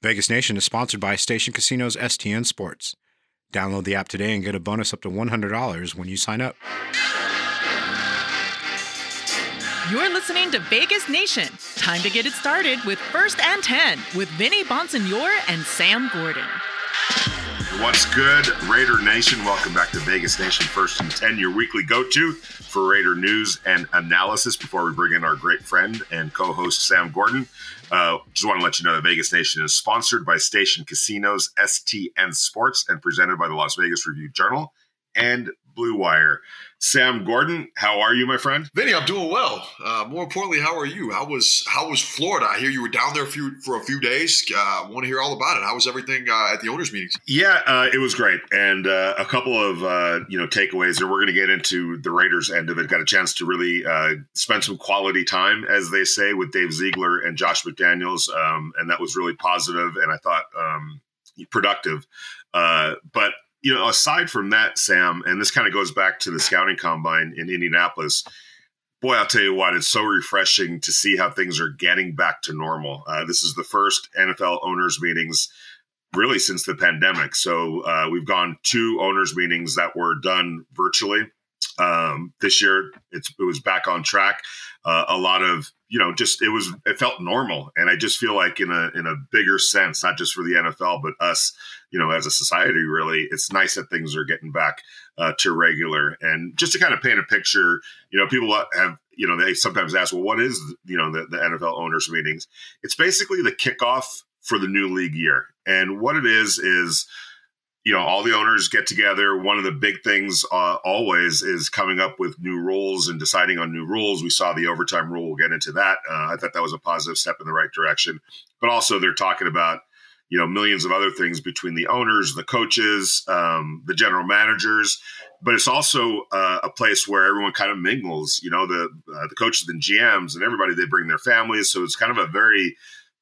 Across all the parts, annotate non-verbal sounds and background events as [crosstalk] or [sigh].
Vegas Nation is sponsored by Station Casinos STN Sports. Download the app today and get a bonus up to $100 when you sign up. You're listening to Vegas Nation. Time to get it started with First and 10 with Vinny Bonsignore and Sam Gordon. What's good, Raider Nation? Welcome back to Vegas Nation First and 10, your weekly go to for Raider news and analysis. Before we bring in our great friend and co host, Sam Gordon, uh, just want to let you know that Vegas Nation is sponsored by Station Casinos, STN Sports, and presented by the Las Vegas Review Journal and Blue Wire. Sam Gordon, how are you, my friend? Vinny, I'm doing well. Uh, more importantly, how are you? How was how was Florida? I hear you were down there a few, for a few days. Uh, want to hear all about it. How was everything uh, at the owners' meetings? Yeah, uh, it was great, and uh, a couple of uh, you know takeaways. And we're going to get into the Raiders end of it. Got a chance to really spend some quality time, as they say, with Dave Ziegler and Josh McDaniels, um, and that was really positive, and I thought um, productive. but you know, aside from that, Sam, and this kind of goes back to the scouting combine in Indianapolis. Boy, I'll tell you what, it's so refreshing to see how things are getting back to normal. Uh, this is the first NFL owners' meetings really since the pandemic. So uh, we've gone two owners' meetings that were done virtually. Um, this year, it was back on track. Uh, a lot of you know, just it was it felt normal, and I just feel like in a in a bigger sense, not just for the NFL, but us, you know, as a society, really, it's nice that things are getting back uh, to regular. And just to kind of paint a picture, you know, people have you know they sometimes ask, well, what is you know the, the NFL owners meetings? It's basically the kickoff for the new league year, and what it is is you know all the owners get together. One of the big things uh, always is coming up with new rules and deciding on new rules. We saw the overtime rule. We'll get into that. Uh, i thought that was a positive step in the right direction. But also they're talking about you know millions of other things between the owners the coaches um, the general managers. But it's also uh, a place where everyone kind of mingles you know the uh, the coaches and gms and everybody they bring their families. So it's kind of a very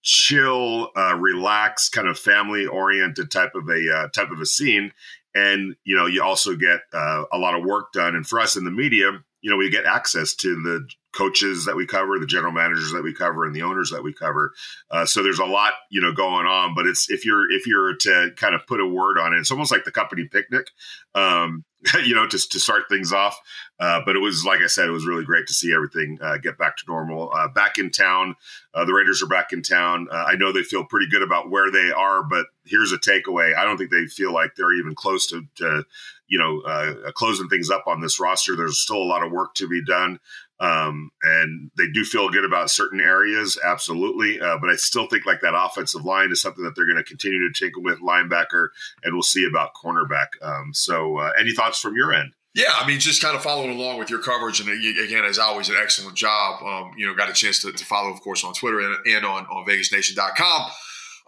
chill, uh, relaxed, kind of family oriented type of a uh, type of a scene. And you know, you also get uh, a lot of work done. And for us in the media, you know, we get access to the coaches that we cover, the general managers that we cover, and the owners that we cover. Uh, so there's a lot, you know, going on. But it's if you're if you're to kind of put a word on it, it's almost like the company picnic. Um, [laughs] you know, to, to start things off. Uh, but it was, like I said, it was really great to see everything uh, get back to normal. Uh, back in town, uh, the Raiders are back in town. Uh, I know they feel pretty good about where they are, but here's a takeaway: I don't think they feel like they're even close to, to you know, uh, closing things up on this roster. There's still a lot of work to be done. Um, and they do feel good about certain areas, absolutely. Uh, but I still think like that offensive line is something that they're going to continue to tinker with linebacker, and we'll see about cornerback. Um, so, uh, any thoughts from your end? Yeah, I mean, just kind of following along with your coverage, and uh, again, as always, an excellent job. Um, you know, got a chance to, to, follow, of course, on Twitter and, and on on VegasNation.com.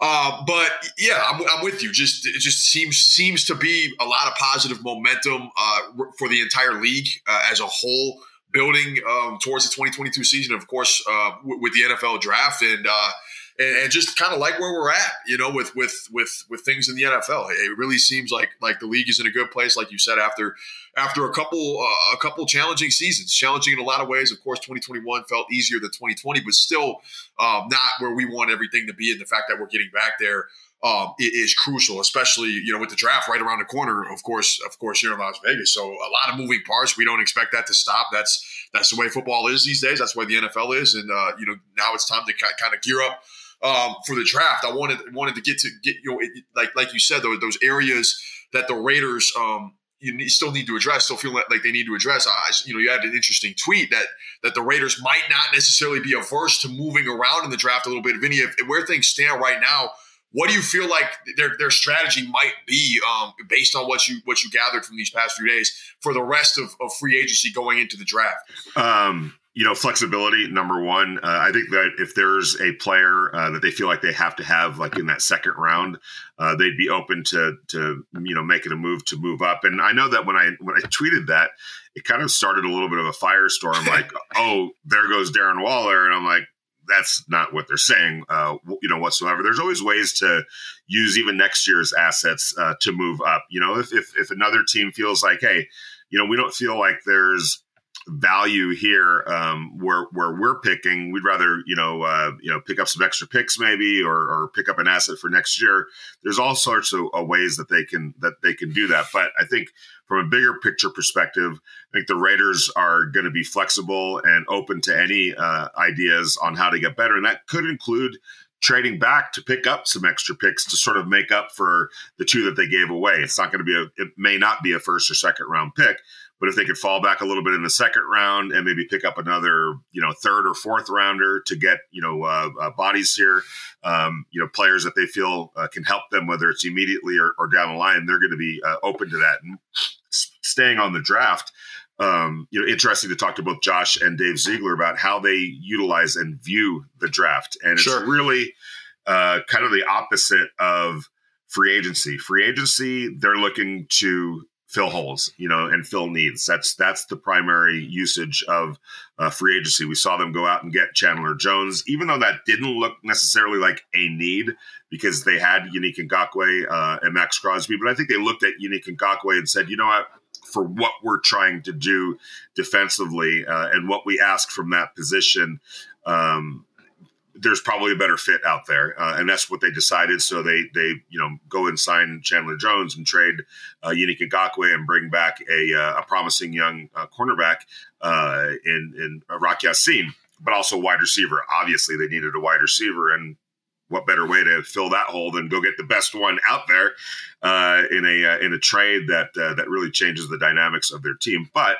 Uh, but yeah, I'm, I'm, with you. Just it just seems seems to be a lot of positive momentum uh, for the entire league uh, as a whole building um, towards the 2022 season, of course, uh, w- with the NFL draft and, uh, and, and just kind of like where we're at, you know, with with with with things in the NFL. It really seems like like the league is in a good place, like you said, after after a couple uh, a couple challenging seasons, challenging in a lot of ways. Of course, 2021 felt easier than 2020, but still um, not where we want everything to be. And the fact that we're getting back there um, is crucial, especially you know with the draft right around the corner. Of course, of course, here in Las Vegas. So a lot of moving parts. We don't expect that to stop. That's that's the way football is these days. That's way the NFL is. And uh, you know now it's time to kind of gear up um, for the draft. I wanted wanted to get to get you know it, like like you said those, those areas that the Raiders um, you need, still need to address, still feel like, they need to address. I, you know, you had an interesting tweet that that the Raiders might not necessarily be averse to moving around in the draft a little bit. Vinny, if, where things stand right now, what do you feel like their, their strategy might be um, based on what you what you gathered from these past few days for the rest of, of free agency going into the draft? Um, you know, flexibility number one. Uh, I think that if there's a player uh, that they feel like they have to have, like in that second round, uh, they'd be open to to you know making a move to move up. And I know that when I when I tweeted that, it kind of started a little bit of a firestorm. [laughs] Like, oh, there goes Darren Waller, and I'm like, that's not what they're saying, uh, you know, whatsoever. There's always ways to use even next year's assets uh, to move up. You know, if, if if another team feels like, hey, you know, we don't feel like there's value here um, where where we're picking. We'd rather you know uh, you know pick up some extra picks maybe or, or pick up an asset for next year. There's all sorts of, ways that they can that they can do that. But I think from a bigger picture perspective, I think the Raiders are going to be flexible and open to any uh, ideas on how to get better, and that could include trading back to pick up some extra picks to sort of make up for the two that they gave away. It's not going to be a, it may not be a first or second round pick, but if they could fall back a little bit in the second round and maybe pick up another, you know, third or fourth rounder to get, you know, uh, uh, bodies here, um, you know, players that they feel uh, can help them, whether it's immediately or, or down the line, they're going to be uh, open to that. And staying on the draft, um, you know, interesting to talk to both Josh and Dave Ziegler about how they utilize and view the draft. And it's sure. really uh, kind of the opposite of free agency. Free agency, they're looking to fill holes, you know, and fill needs. That's that's the primary usage of uh, free agency. We saw them go out and get Chandler Jones, even though that didn't look necessarily like a need because they had Yannick Ngakoue uh, and Maxx Crosby. But I think they looked at Yannick Ngakoue and said, you know what, for what we're trying to do defensively uh, and what we ask from that position. Um, there's probably a better fit out there, uh, and that's what they decided. So they they you know go and sign Chandler Jones and trade uh, Yannick Ngakoue and bring back a, uh, a promising young uh, cornerback uh, in in Rock Ya-Sin, but also wide receiver. Obviously, they needed a wide receiver, and what better way to fill that hole than go get the best one out there uh, in a uh, in a trade that uh, that really changes the dynamics of their team. But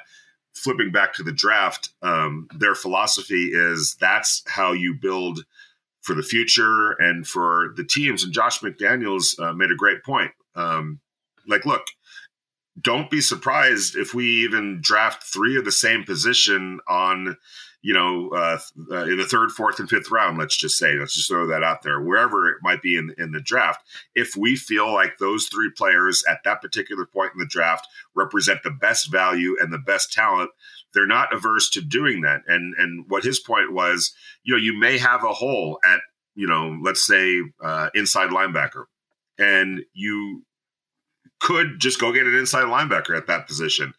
flipping back to the draft, um, their philosophy is that's how you build for the future and for the teams. And Josh McDaniels uh, made a great point. Um, like, look, don't be surprised if we even draft three of the same position on you know, uh, uh, in the third, fourth, and fifth round, let's just say, let's just throw that out there, wherever it might be in, in the draft. If we feel like those three players at that particular point in the draft represent the best value and the best talent, they're not averse to doing that. And and what his point was, you know, you may have a hole at, you know, let's say uh, inside linebacker, and you could just go get an inside linebacker at that position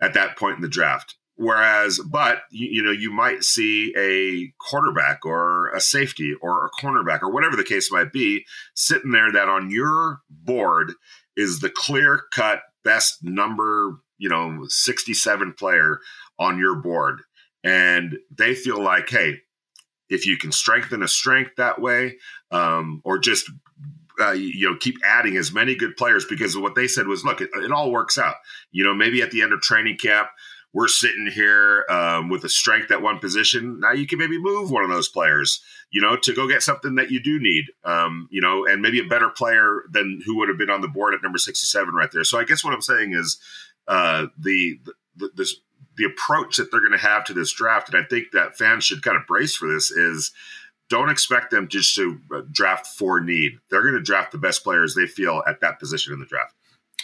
at that point in the draft Whereas, but you, you, know, you might see a quarterback or a safety or a cornerback or whatever the case might be sitting there that on your board is the clear cut best number, you know, 67 player on your board. And they feel like, hey, if you can strengthen a strength that way, um, or just uh, you know keep adding as many good players because what they said was look it, it, all works out you know maybe at the end of training camp we're sitting here um, with a strength at one position. Now you can maybe move one of those players, you know, to go get something that you do need, um, you know, and maybe a better player than who would have been on the board at number 67 right there. So I guess what I'm saying is uh, the, the, this, the approach that they're going to have to this draft, and I think that fans should kind of brace for this, is don't expect them just to uh, draft for need. They're going to draft the best players they feel at that position in the draft.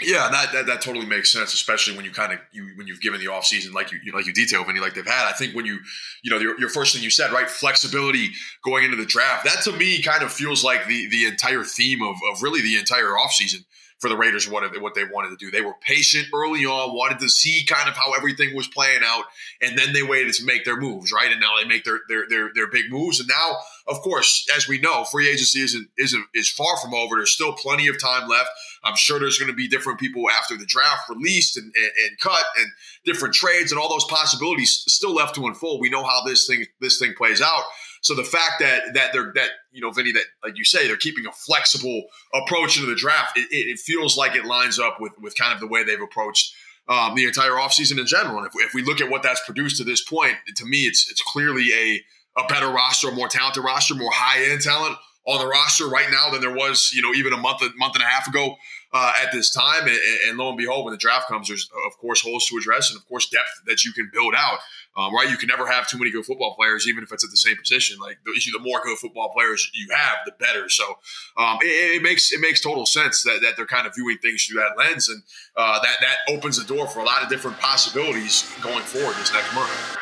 Yeah, that, that, that totally makes sense, especially when you kind of you when you've given the offseason like you, like you detail, Vinny, like they've had. I think when you you know your, your first thing you said, right, flexibility going into the draft. That to me kind of feels like the the entire theme of, of really the entire offseason for the Raiders what what they wanted to do. They were patient early on, wanted to see kind of how everything was playing out, and then they waited to make their moves, right? And now they make their their their, their big moves. And now, of course, as we know, free agency isn't isn't is far from over. There's still plenty of time left. I'm sure there's going to be different people after the draft released and, and, and cut and different trades and all those possibilities still left to unfold. We know how this thing this thing plays out. So the fact that that they're that you know, Vinny, that like you say, they're keeping a flexible approach into the draft. It, it, feels like it lines up with with kind of the way they've approached um, the entire offseason in general. And if, if we look at what that's produced to this point, to me, it's it's clearly a a better roster, a more talented roster, more high end talent on the roster right now than there was, you know, even a month, a month and a half ago uh, at this time. And, and, lo and behold, when the draft comes, there's of course holes to address and of course depth that you can build out. Um, right, you can never have too many good football players, even if it's at the same position. Like the, the more good football players you have, the better. So um, it, it, makes it makes total sense that, that they're kind of viewing things through that lens, and uh, that that opens the door for a lot of different possibilities going forward this next month.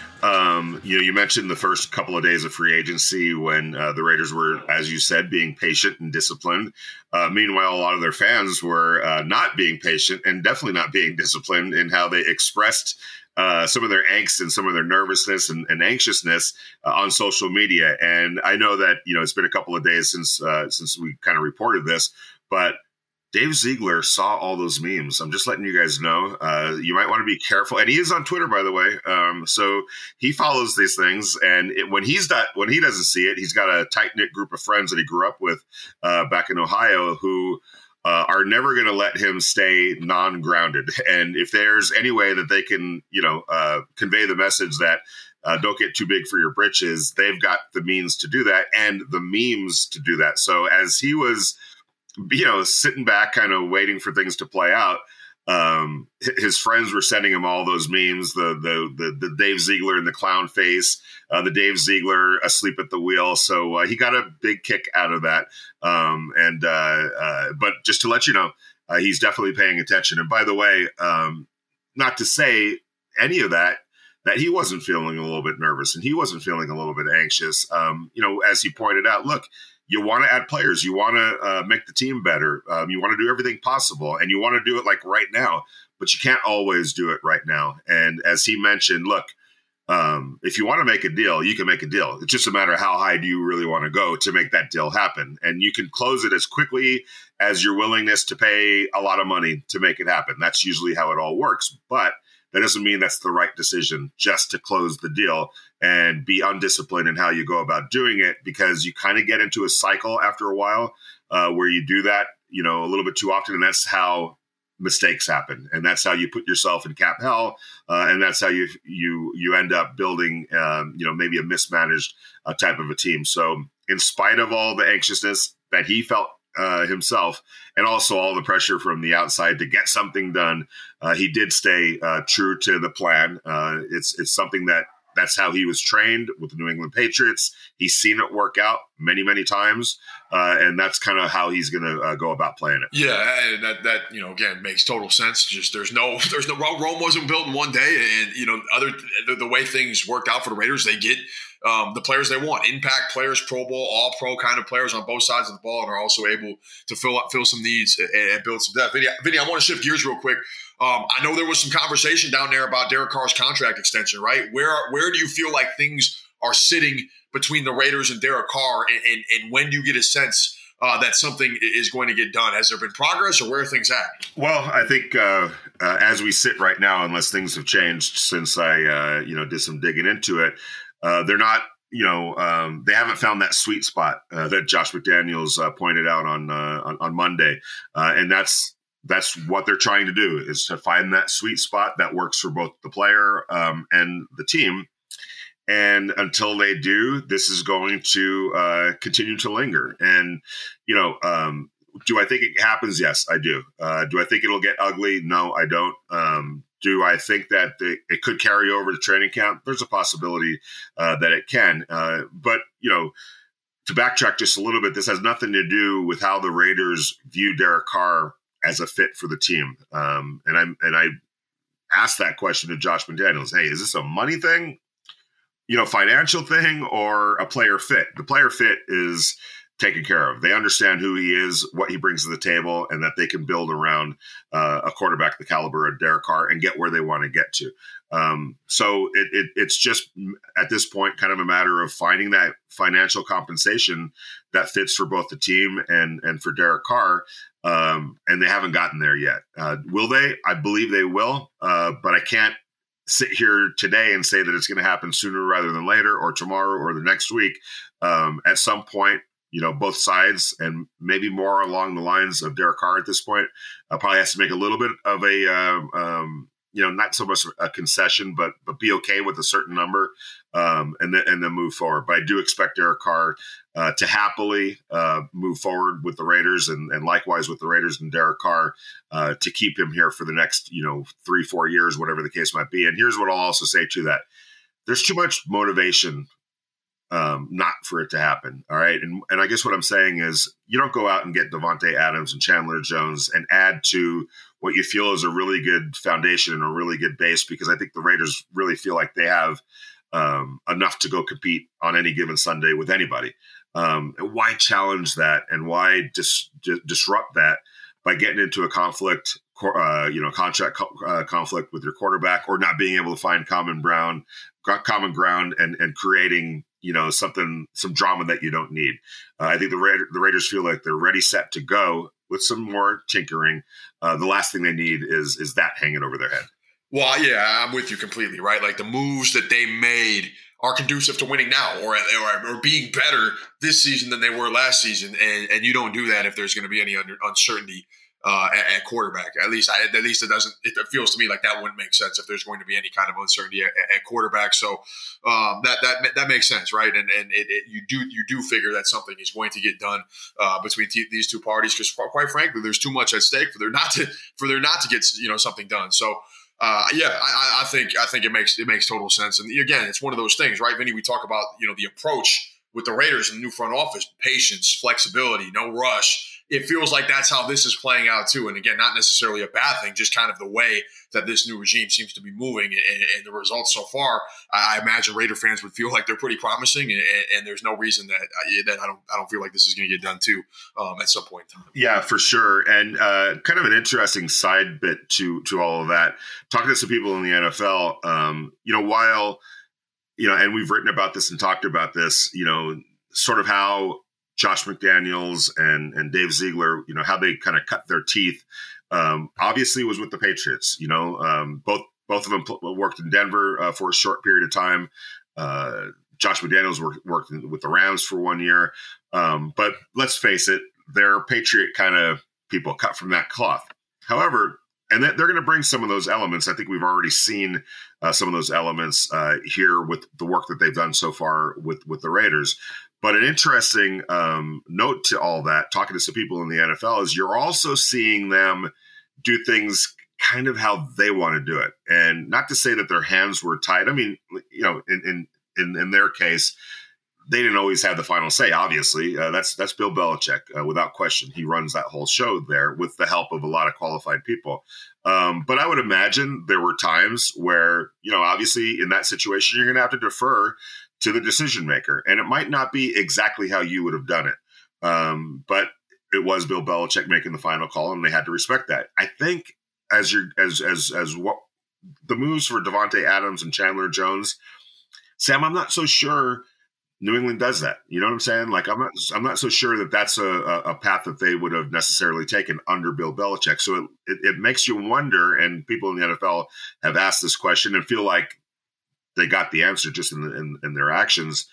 um, you know, you mentioned the first couple of days of free agency when uh, the Raiders were, as you said, being patient and disciplined. Uh, meanwhile, a lot of their fans were uh, not being patient and definitely not being disciplined in how they expressed uh, some of their angst and some of their nervousness and, and anxiousness uh, on social media. And I know that you know it's been a couple of days since uh, since we kind of reported this, but Dave Ziegler saw all those memes. I'm just letting you guys know. Uh, you might want to be careful, and he is on Twitter, by the way. Um, so he follows these things, and it, when he's not, when he doesn't see it, he's got a tight knit group of friends that he grew up with uh, back in Ohio who uh, are never going to let him stay non-grounded. And if there's any way that they can, you know, uh, convey the message that uh, don't get too big for your britches, they've got the means to do that and the memes to do that. So as he was you know, sitting back, kind of waiting for things to play out. Um, his friends were sending him all those memes, the the the, the Dave Ziegler in the clown face, uh, the Dave Ziegler asleep at the wheel. So uh, he got a big kick out of that. Um, and uh, uh but just to let you know, uh, he's definitely paying attention. And by the way, um, not to say any of that that he wasn't feeling a little bit nervous and he wasn't feeling a little bit anxious. Um, you know, as he pointed out, look, you want to add players, you want to uh, make the team better, um, you want to do everything possible, and you want to do it like right now. But you can't always do it right now. And as he mentioned, look, um, if you want to make a deal, you can make a deal. It's just a matter of how high do you really want to go to make that deal happen. And you can close it as quickly as your willingness to pay a lot of money to make it happen. That's usually how it all works. But that doesn't mean that's the right decision just to close the deal and be undisciplined in how you go about doing it because you kind of get into a cycle after a while uh, where you do that, you know, a little bit too often. And that's how mistakes happen and that's how you put yourself in cap hell uh, and that's how you you you end up building um, you know maybe a mismanaged uh, type of a team so in spite of all the anxiousness that he felt uh, himself, and also all the pressure from the outside to get something done. Uh, he did stay uh, true to the plan. Uh, it's it's something that that's how he was trained with the New England Patriots. He's seen it work out many, many times, uh, and that's kind of how he's going to uh, go about playing it. Yeah, and that that you know again makes total sense. Just there's no [laughs] there's no Rome wasn't built in one day, and you know other the, the way things worked out for the Raiders, they get um, the players they want, impact players, Pro Bowl, All Pro kind of players on both sides of the ball, and are also able to fill up fill some needs and, and build some depth. Vinny, Vinny, I want to shift gears real quick. Um, I know there was some conversation down there about Derek Carr's contract extension, right? Where where do you feel like things are sitting between the Raiders and Derek Carr, and, and, and when do you get a sense uh, that something is going to get done? Has there been progress, or where are things at? Well, I think uh, uh, as we sit right now, unless things have changed since I uh, you know did some digging into it, uh, they're not you know, um, they haven't found that sweet spot uh, that Josh McDaniels uh, pointed out on, uh, on, on Monday, uh, and that's that's what they're trying to do is to find that sweet spot that works for both the player um, and the team. And until they do, this is going to continue to linger. And you know, um, do I think it happens? Yes, I do. Do I think it'll get ugly? No, I don't. Do I think that it could carry over to training camp? There's a possibility uh, that it can. Uh, but you know, to backtrack just a little bit, this has nothing to do with how the Raiders view Derek Carr as a fit for the team. Um, and I and I asked that question to Josh McDaniels. Hey, is this a money thing? You know, financial thing or a player fit? The player fit is taken care of. They understand who he is, what he brings to the table, and that they can build around uh, a quarterback the caliber of Derek Carr and get where they want to get to. Um, so it, it, it's just at this point kind of a matter of finding that financial compensation that fits for both the team and and for Derek Carr. Um, and they haven't gotten there yet. Uh, will they? I believe they will, uh, but I can't sit here today and say that it's going to happen sooner rather than later, or tomorrow, or the next week. Um, at some point, you know, both sides, and maybe more along the lines of Derek Carr at this point, uh, probably has to make a little bit of a, uh, um, you know, not so much a concession, but but be okay with a certain number, um, and then and then move forward. But I do expect Derek Carr uh, to happily uh, move forward with the Raiders, and, and likewise with the Raiders and Derek Carr uh, to keep him here for the next, you know, three four years, whatever the case might be. And here's what I'll also say to that: there's too much motivation um, not for it to happen. All right. And, and I guess what I'm saying is you don't go out and get Davante Adams and Chandler Jones and add to what you feel is a really good foundation and a really good base because I think the Raiders really feel like they have um, enough to go compete on any given Sunday with anybody. Um, why challenge that and why dis- disrupt that by getting into a conflict, uh, you know, contract co- uh, conflict with your quarterback or not being able to find common ground, common ground, and and creating you know something some drama that you don't need. Uh, I think the Ra- the Raiders feel like they're ready, set to go with some more tinkering. Uh, the last thing they need is is that hanging over their head. Well, yeah, I'm with you completely, right? Like the moves that they made are conducive to winning now or, or, or being better this season than they were last season. And, and you don't do that if there's going to be any under, uncertainty uh, at, at, quarterback. At least, I, at least it doesn't. It feels to me like that wouldn't make sense if there's going to be any kind of uncertainty at, at quarterback. So um, that that that makes sense, right? And and it, it, you do you do figure that something is going to get done uh, between t- these two parties because quite frankly, there's too much at stake for there not to for there not to get you know something done. So uh, yeah, I, I, think I think it makes it makes total sense. And again, it's one of those things, right, Vinny? We talk about you know the approach with the Raiders and the new front office, patience, flexibility, no rush. It feels like that's how this is playing out too. And again, not necessarily a bad thing, just kind of the way that this new regime seems to be moving and, and the results so far. I imagine Raider fans would feel like they're pretty promising, and, and there's no reason that that I don't I don't feel like this is going to get done too um, at some point in time. Yeah, for sure. And uh, kind of an interesting side bit to to all of that. Talking to some people in the NFL, um, you know, while you know, and we've written about this and talked about this, you know, sort of how Josh McDaniels and and Dave Ziegler, you know, how they kind of cut their teeth um, obviously was with the Patriots. You know, um, both both of them worked in Denver uh, for a short period of time. Uh, Josh McDaniels worked, worked with the Rams for one year. Um, but let's face it, they're Patriot kind of people cut from that cloth. However, and they're going to bring some of those elements. I think we've already seen uh, some of those elements uh, here with the work that they've done so far with with the Raiders. But an interesting um, note to all that, talking to some people in the NFL, is you're also seeing them do things kind of how they want to do it, and not to say that their hands were tied. I mean, you know, in in in, in their case, they didn't always have the final say. Obviously, uh, that's that's Bill Belichick, uh, without question. He runs that whole show there with the help of a lot of qualified people. Um, but I would imagine there were times where, you know, obviously in that situation, you're going to have to defer to the decision maker. And it might not be exactly how you would have done it. Um, but it was Bill Belichick making the final call, and they had to respect that. I think as you as as as what the moves for Davante Adams and Chandler Jones, Sam, I'm not so sure New England does that. You know what I'm saying? Like I'm not I'm not so sure that that's a, a path that they would have necessarily taken under Bill Belichick. So it, it, it makes you wonder, and people in the NFL have asked this question and feel like they got the answer just in, the, in, in their actions.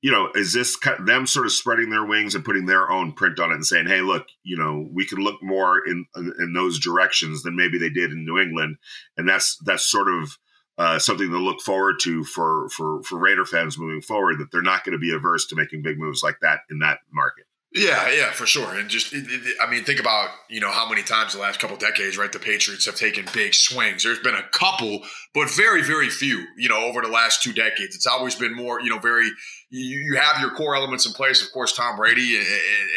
You know, is this them sort of spreading their wings and putting their own print on it and saying, "Hey, look, you know, we can look more in in those directions than maybe they did in New England," and that's that's sort of uh, something to look forward to for for for Raider fans moving forward. That they're not going to be averse to making big moves like that in that market. Yeah, yeah, for sure. And just, it, it, I mean, think about you know how many times the last couple decades, right? The Patriots have taken big swings. There's been a couple, but very, very few. You know, over the last two decades, it's always been more. You know, very. You, you have your core elements in place, of course, Tom Brady and,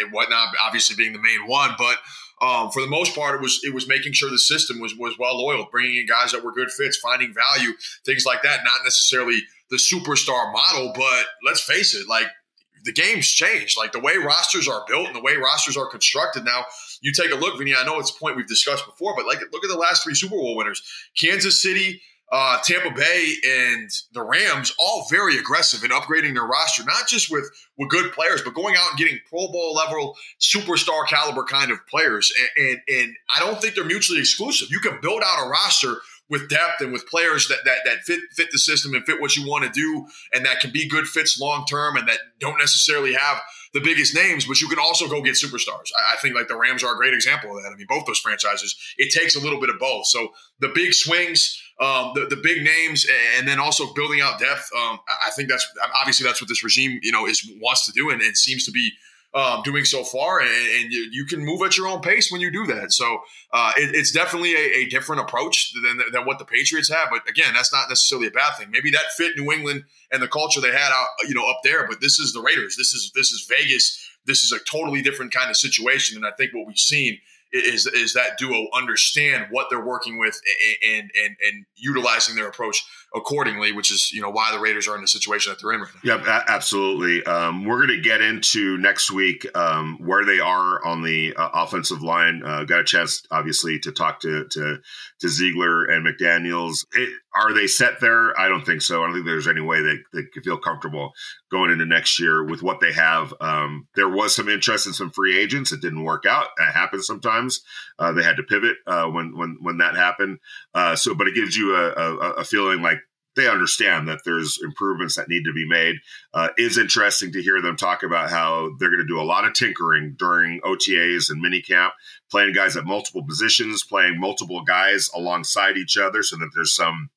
and whatnot, obviously being the main one, but. Um, for the most part, it was it was making sure the system was was well oiled, bringing in guys that were good fits, finding value, things like that. Not necessarily the superstar model, but let's face it, like the game's changed. Like the way rosters are built and the way rosters are constructed now. You take a look, Vinny. I know it's a point we've discussed before, but like look at the last three Super Bowl winners: Kansas City, uh, Tampa Bay, and the Rams. All very aggressive in upgrading their roster, not just with with good players, but going out and getting Pro Bowl level, superstar caliber kind of players. And, and, and I don't think they're mutually exclusive. You can build out a roster with depth and with players that that that fit fit the system and fit what you want to do, and that can be good fits long term, and that don't necessarily have the biggest names, but you can also go get superstars. I, I, think like the Rams are a great example of that. I mean, both those franchises, it takes a little bit of both. So the big swings, um, the, the big names, and then also building out depth. Um, I think that's obviously that's what this regime, you know, is wants to do and, and seems to be um, doing so far, and, and you, you, can move at your own pace when you do that. So uh, it, it's definitely a, a, different approach than, than what the Patriots have. But again, that's not necessarily a bad thing. Maybe that fit New England and the culture they had out, you know, up there. But this is the Raiders. This is this is Vegas. This is a totally different kind of situation. And I think what we've seen is is that duo understand what they're working with and and and utilizing their approach accordingly, which is you know why the Raiders are in the situation that they're in right now. Yep, a- absolutely. Um, we're going to get into next week um, where they are on the uh, offensive line. Uh, got a chance, obviously, to talk to to, to Ziegler and McDaniels. It, are they set there? I don't think so. I don't think there's any way they, they could feel comfortable going into next year with what they have. Um, there was some interest in some free agents. It didn't work out. That happens sometimes. Uh, they had to pivot uh, when when when that happened. Uh, so, but it gives you a, a, a, feeling like they understand that there's improvements that need to be made. Uh, interesting to hear them talk about how they're going to do a lot of tinkering during OTAs and minicamp, playing guys at multiple positions, playing multiple guys alongside each other, so that there's some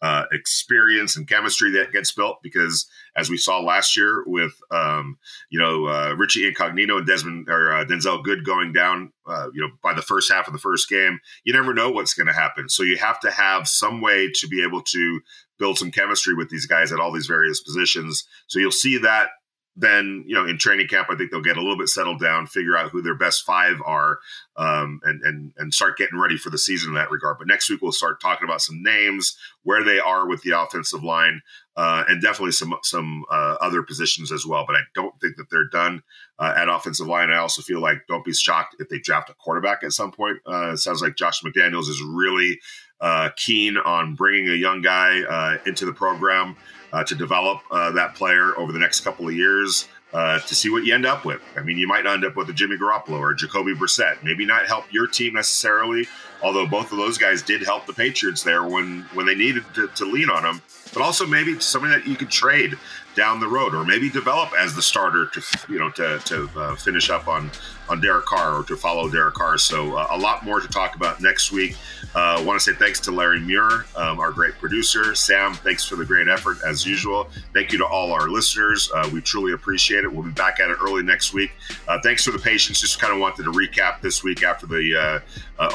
uh, experience and chemistry that gets built because as we saw last year with um, you know uh, Richie Incognito and Desmond or uh, Denzelle Good going down uh, you know by the first half of the first game you never know what's going to happen so you have to have some way to be able to build some chemistry with these guys at all these various positions so you'll see that then you know in training camp, I think they'll get a little bit settled down, figure out who their best five are, um, and and and start getting ready for the season in that regard. But next week we'll start talking about some names, where they are with the offensive line, uh, and definitely some some uh, other positions as well. But I don't think that they're done uh, at offensive line. I also feel like don't be shocked if they draft a quarterback at some point. Uh, it sounds like Josh McDaniels is really uh, keen on bringing a young guy uh, into the program uh, to develop uh, that player over the next couple of years uh, to see what you end up with. I mean, you might end up with a Jimmy Garoppolo or Jacoby Brissett. Maybe not help your team necessarily, although both of those guys did help the Patriots there when when they needed to, to lean on them. But also maybe somebody that you could trade down the road, or maybe develop as the starter to you know to to uh, finish up on on Derek Carr or to follow Derek Carr. So uh, a lot more to talk about next week. I uh, want to say thanks to Larry Muir, um, our great producer. Sam, thanks for the great effort as usual. Thank you to all our listeners. Uh, we truly appreciate it. We'll be back at it early next week. Uh, thanks for the patience. Just kind of wanted to recap this week after the uh, uh,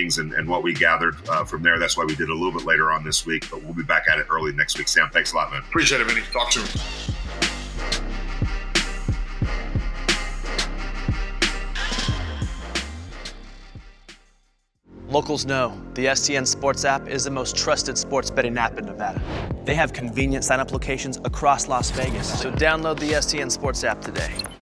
owners' and, and, what we gathered uh, from there. That's why we did a little bit later on this week, but we'll be back at it early next week. Sam, thanks a lot, man. Appreciate it, Vinny. Talk soon. Locals know the STN Sports app is the most trusted sports betting app in Nevada. They have convenient sign up locations across Las Vegas, so download the STN Sports app today.